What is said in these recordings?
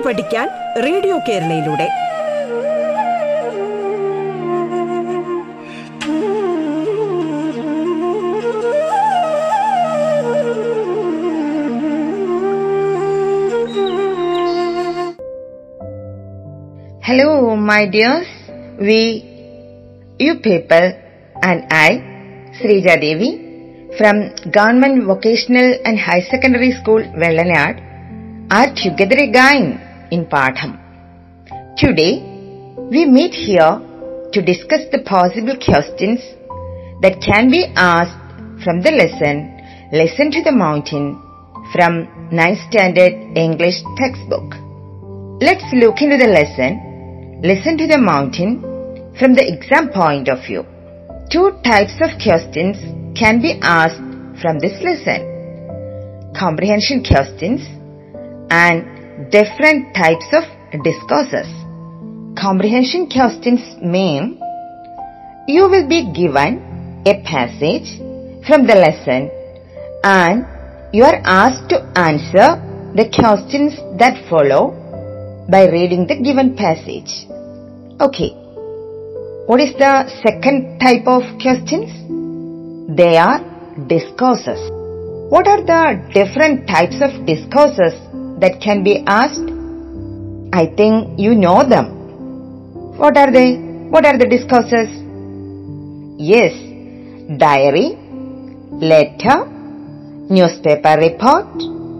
പാട്ട് പഠിക്കാൻ radio കേരളയിലൂടെ hello my dears we you people and I Sreejadevi from government vocational and higher secondary school Vellanad are together again. In Patham. Today, we meet here to discuss the possible questions that can be asked from the lesson Listen to the Mountain from 9th Standard English textbook. Let's look into the lesson Listen to the Mountain from the exam point of view. Two types of questions can be asked from this lesson. Comprehension questions and different types of discourses. Comprehension questions mean you will be given a passage from the lesson and you are asked to answer the questions that follow by reading the given passage. Okay. What is the second type of questions? They are discourses. What are the different types of discourses that can be asked? I think you know them. What are they? What are the discourses? Yes, diary, letter, newspaper report,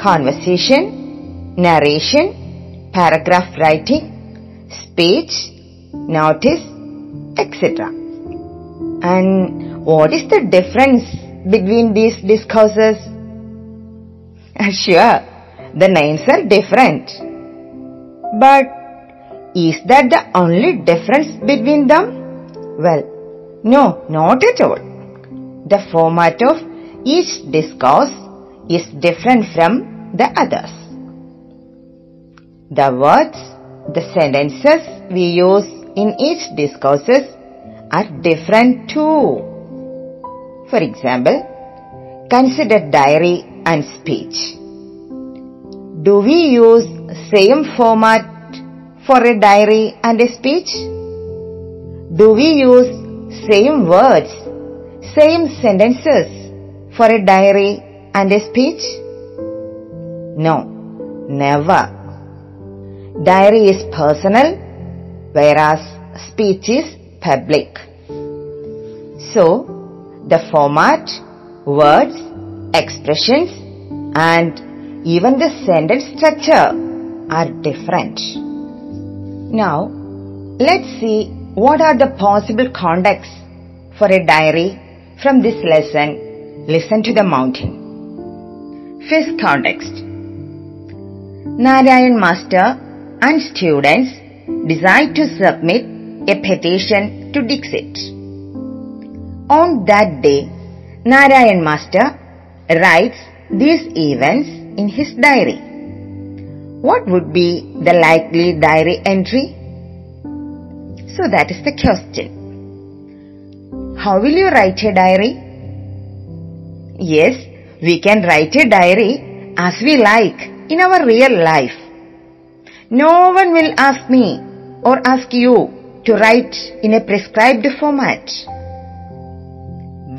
conversation, narration, paragraph writing, speech, notice, etc. And what is the difference between these discourses? Sure, the names are different. But is that the only difference between them? Well, no, not at all. The format of each discourse is different from the others. The words, the sentences we use in each discourses are different too. For example, consider diary and speech. Do we use same format for a diary and a speech? Do we use same words, same sentences for a diary and a speech? No, never. Diary is personal, whereas speech is public. So, the format, words, expressions, and even the sentence structure are different. Now, let's see what are the possible contexts for a diary from this lesson Listen to the Mountain. First context Narayan Master and students decide to submit a petition to Dixit. On that day, Narayan Master writes these events in his diary. What would be the likely diary entry? So that is the question. How will you write a diary? Yes, we can write a diary as we like in our real life. No one will ask me or ask you to write in a prescribed format.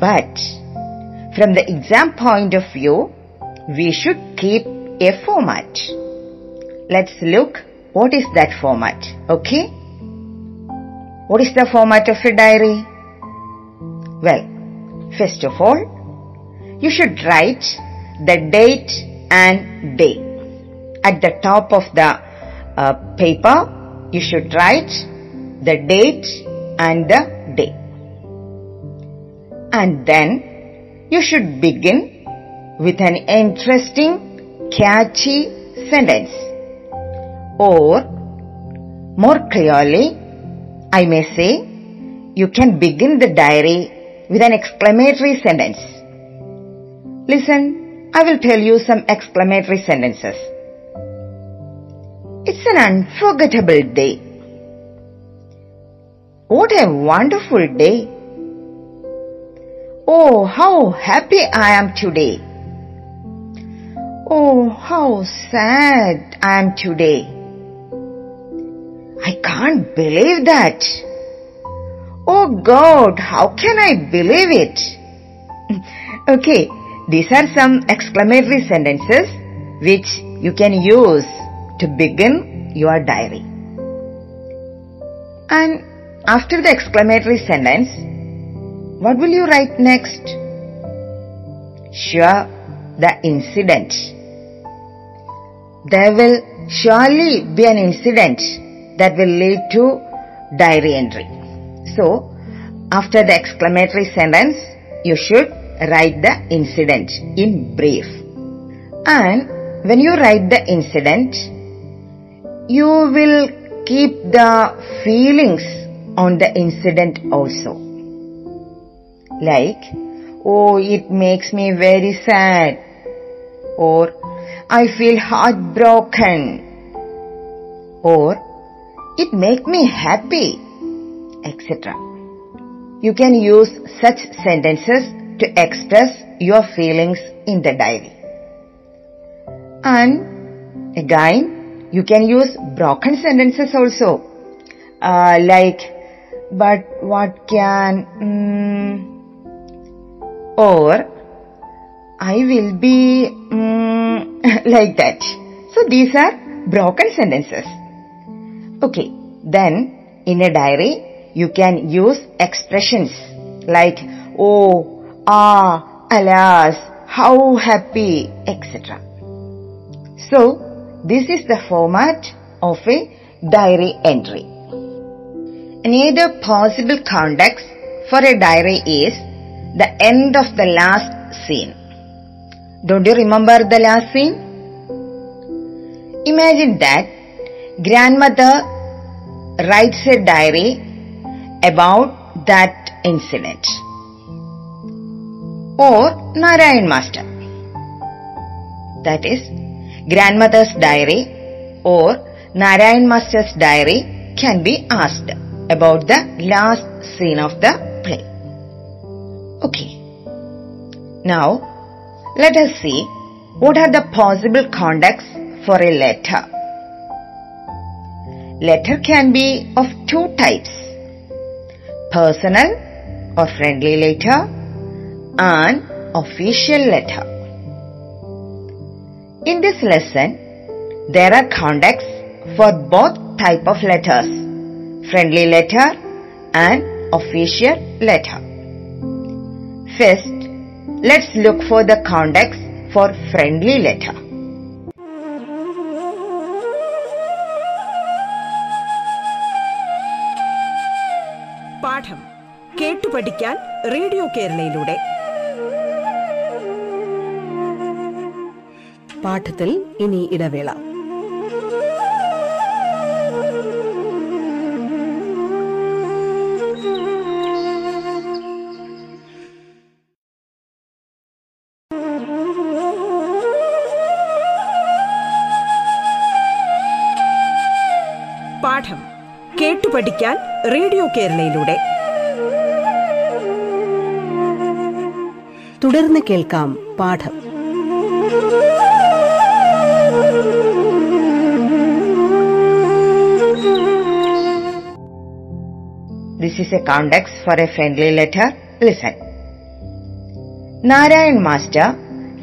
But from the exam point of view, we should keep a format. Let's look what is that format, okay? What is the format of a diary? Well, first of all, you should write the date and day. At the top of the uh, paper, you should write the date and the day. And then you should begin with an interesting, catchy sentence. Or, more clearly, I may say, you can begin the diary with an exclamatory sentence. Listen, I will tell you some exclamatory sentences. It's an unforgettable day. What a wonderful day. Oh, how happy I am today. Oh, how sad I am today. I can't believe that. Oh God, how can I believe it? okay, these are some exclamatory sentences which you can use to begin your diary. And after the exclamatory sentence, what will you write next? Sure, the incident. There will surely be an incident that will lead to diary entry. So, after the exclamatory sentence, you should write the incident in brief. And when you write the incident, you will keep the feelings on the incident also. Like, oh, it makes me very sad. Or, I feel heartbroken. Or, it make me happy, etc. You can use such sentences to express your feelings in the diary. And again, you can use broken sentences also. Uh, like, but what can, mm, or I will be mm, like that. So these are broken sentences. Okay, then in a diary you can use expressions like oh, ah, alas, how happy, etc. So this is the format of a diary entry. Another possible context for a diary is the end of the last scene. Don't you remember the last scene? Imagine that grandmother writes a diary about that incident. Or Narayan Master. That is, grandmother's diary or Narayan Master's diary can be asked about the last scene of the play. Okay. Now, let us see what are the possible contexts for a letter. Letter can be of two types. Personal or friendly letter and official letter. In this lesson, there are contexts for both type of letters, friendly letter and official letter. First, let's look for the context for friendly letter. പാഠം കേട്ടു പഠിക്കാൻ radio കേരളയിലൂടെ പാഠത്തിൽ ഇനി ഇടവേള radio കേരളയിലൂടെ തുടർന്ന് കേൾക്കാം പാഠം This is a context for a friendly letter. Listen. Narayan Master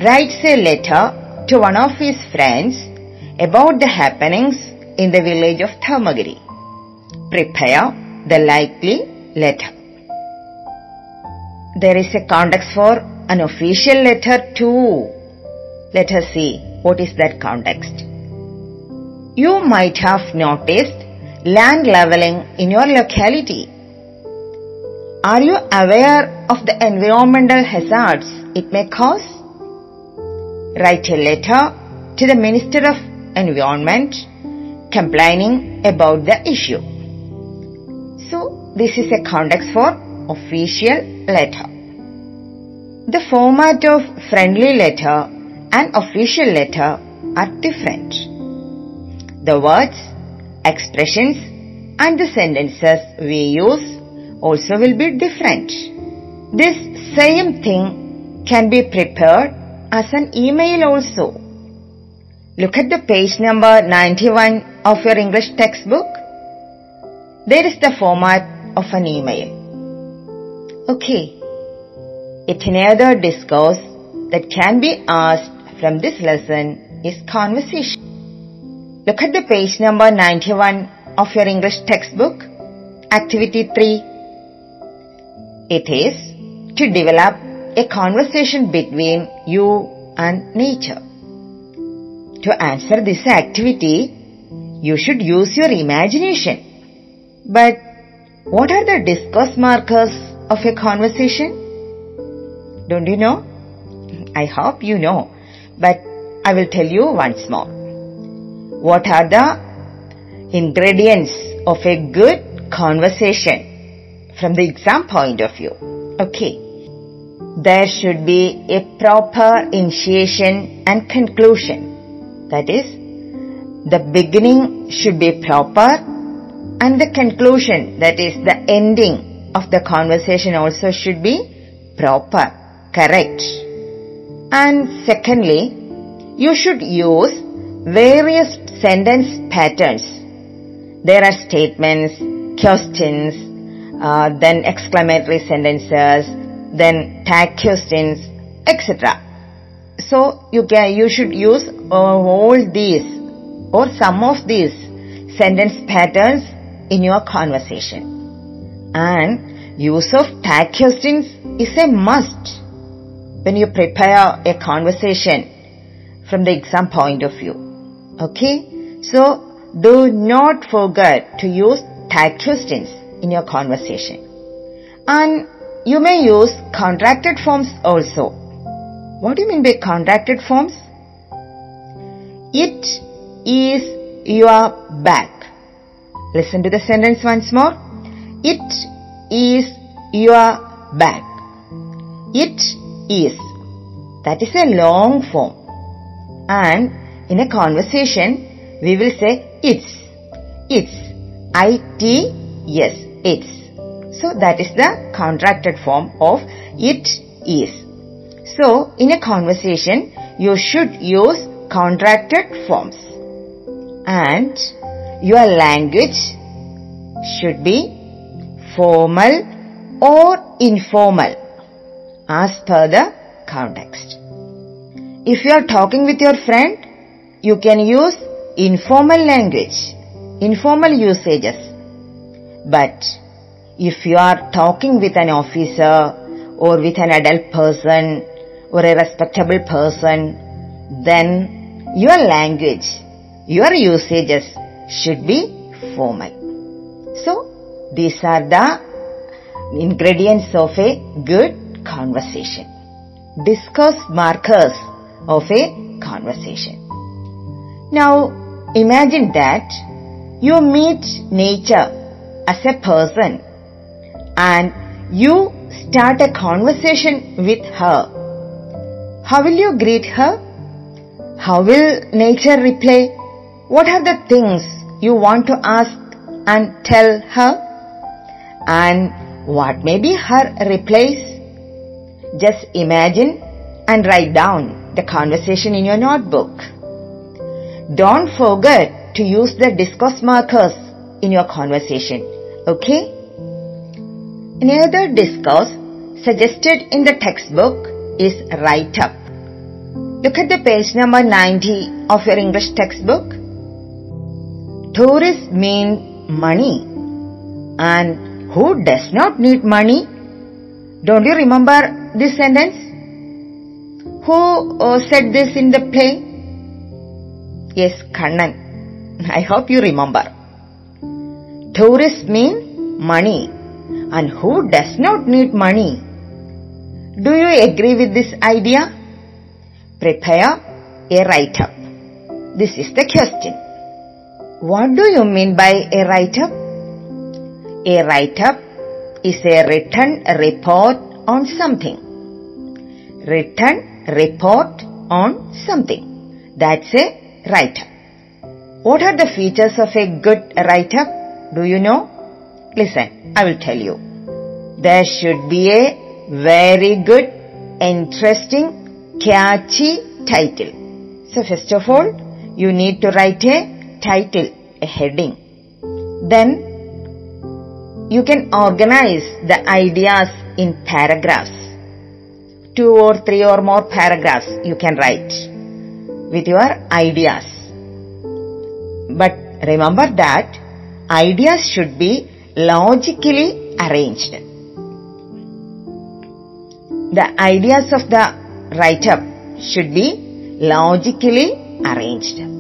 writes a letter to one of his friends about the happenings in the village of Thamagiri. Prepare the likely letter. There is a context for an official letter too. Let us see what is that context. You might have noticed land leveling in your locality. Are you aware of the environmental hazards it may cause? Write a letter to the Minister of Environment complaining about the issue. So, this is a context for official letter. The format of friendly letter and official letter are different. The words, expressions and the sentences we use also will be different. This same thing can be prepared as an email also. Look at the page number 91 of your English textbook. There is the format of an email. Okay. Yet another discourse that can be asked from this lesson is conversation. Look at the page number 91 of your English textbook, activity 3. It is to develop a conversation between you and nature. To answer this activity, you should use your imagination. But what are the discourse markers of a conversation? Don't you know? I hope you know, but I will tell you once more. What are the ingredients of a good conversation from the exam point of view? Okay. There should be a proper initiation and conclusion. That is, the beginning should be proper and the conclusion, that is the ending of the conversation also should be proper, correct. And secondly, you should use various sentence patterns. There are statements, questions, uh, then exclamatory sentences, then tag questions, etc. So you can you should use all these or some of these sentence patterns in your conversation. And use of tag questions is a must when you prepare a conversation from the exam point of view. Okay? So do not forget to use tag questions in your conversation. And you may use contracted forms also. What do you mean by contracted forms? It is your bag. Listen to the sentence once more. It is your bag. It is. That is a long form. And in a conversation, we will say it's. It's. I-T-S. It's. So that is the contracted form of it is. So in a conversation, you should use contracted forms. And your language should be formal or informal as per the context. If you are talking with your friend, you can use informal language, informal usages. But if you are talking with an officer or with an adult person or a respectable person, then your language, your usages should be formal. So, these are the ingredients of a good conversation. Discourse markers of a conversation. Now, imagine that you meet nature as a person and you start a conversation with her. How will you greet her? How will nature reply? What are the things you want to ask and tell her? And what may be her replies? Just imagine and write down the conversation in your notebook. Don't forget to use the discourse markers in your conversation. Okay? Another discourse suggested in the textbook is write up. Look at the page number 90 of your English textbook. Tourists mean money. And who does not need money? Don't you remember this sentence? Who uh, said this in the play? Yes, Kannan. I hope you remember. Tourists mean money. And who does not need money? Do you agree with this idea? Prepare a write-up. This is the question. What do you mean by a write-up? A write-up is a written report on something. Written report on something. That's a write-up. What are the features of a good write-up? Do you know? Listen, I will tell you. There should be a very good, interesting, catchy title. So first of all, you need to write a title, a heading. Then you can organize the ideas in paragraphs. Two or three or more paragraphs you can write with your ideas. But remember that ideas should be logically arranged. The ideas of the write up should be logically arranged.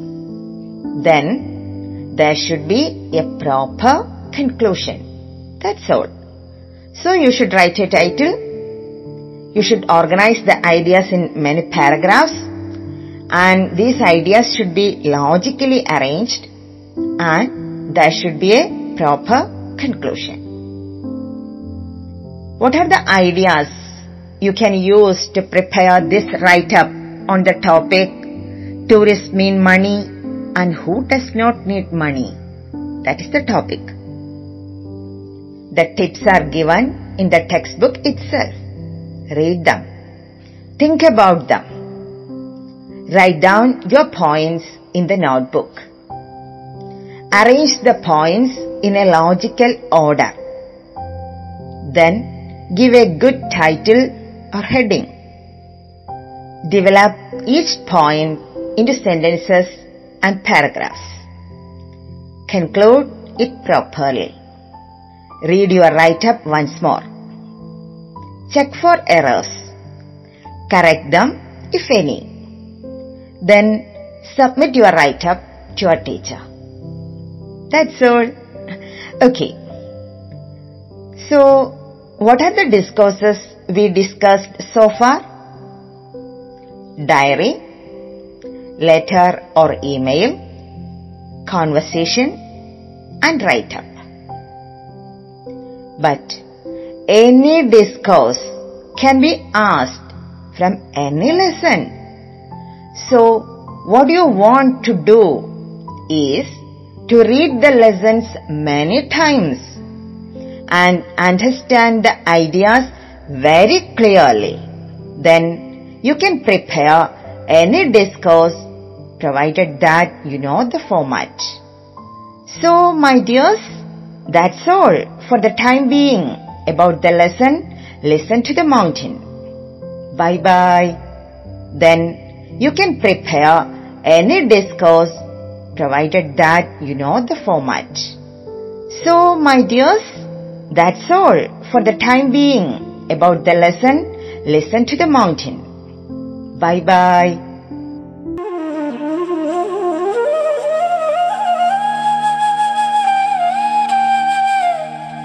Then there should be a proper conclusion. That's all. So you should write a title. You should organize the ideas in many paragraphs and these ideas should be logically arranged and there should be a proper conclusion. What are the ideas you can use to prepare this write-up on the topic tourists mean money and who does not need money? That is the topic. The tips are given in the textbook itself. Read them. Think about them. Write down your points in the notebook. Arrange the points in a logical order. Then give a good title or heading. Develop each point into sentences and paragraphs. Conclude it properly. Read your write-up once more. Check for errors. Correct them if any. Then submit your write-up to your teacher. That's all. Okay. So, what are the discourses we discussed so far? Diary, letter or email, conversation and write-up. But any discourse can be asked from any lesson. So, what you want to do is to read the lessons many times and understand the ideas very clearly. Then you can prepare any discourse provided that you know the format. So, my dears, that's all for the time being about the lesson Listen to the Mountain. Bye bye. Then you can prepare any discourse provided that you know the format. So, my dears, that's all for the time being about the lesson Listen to the Mountain. Bye bye.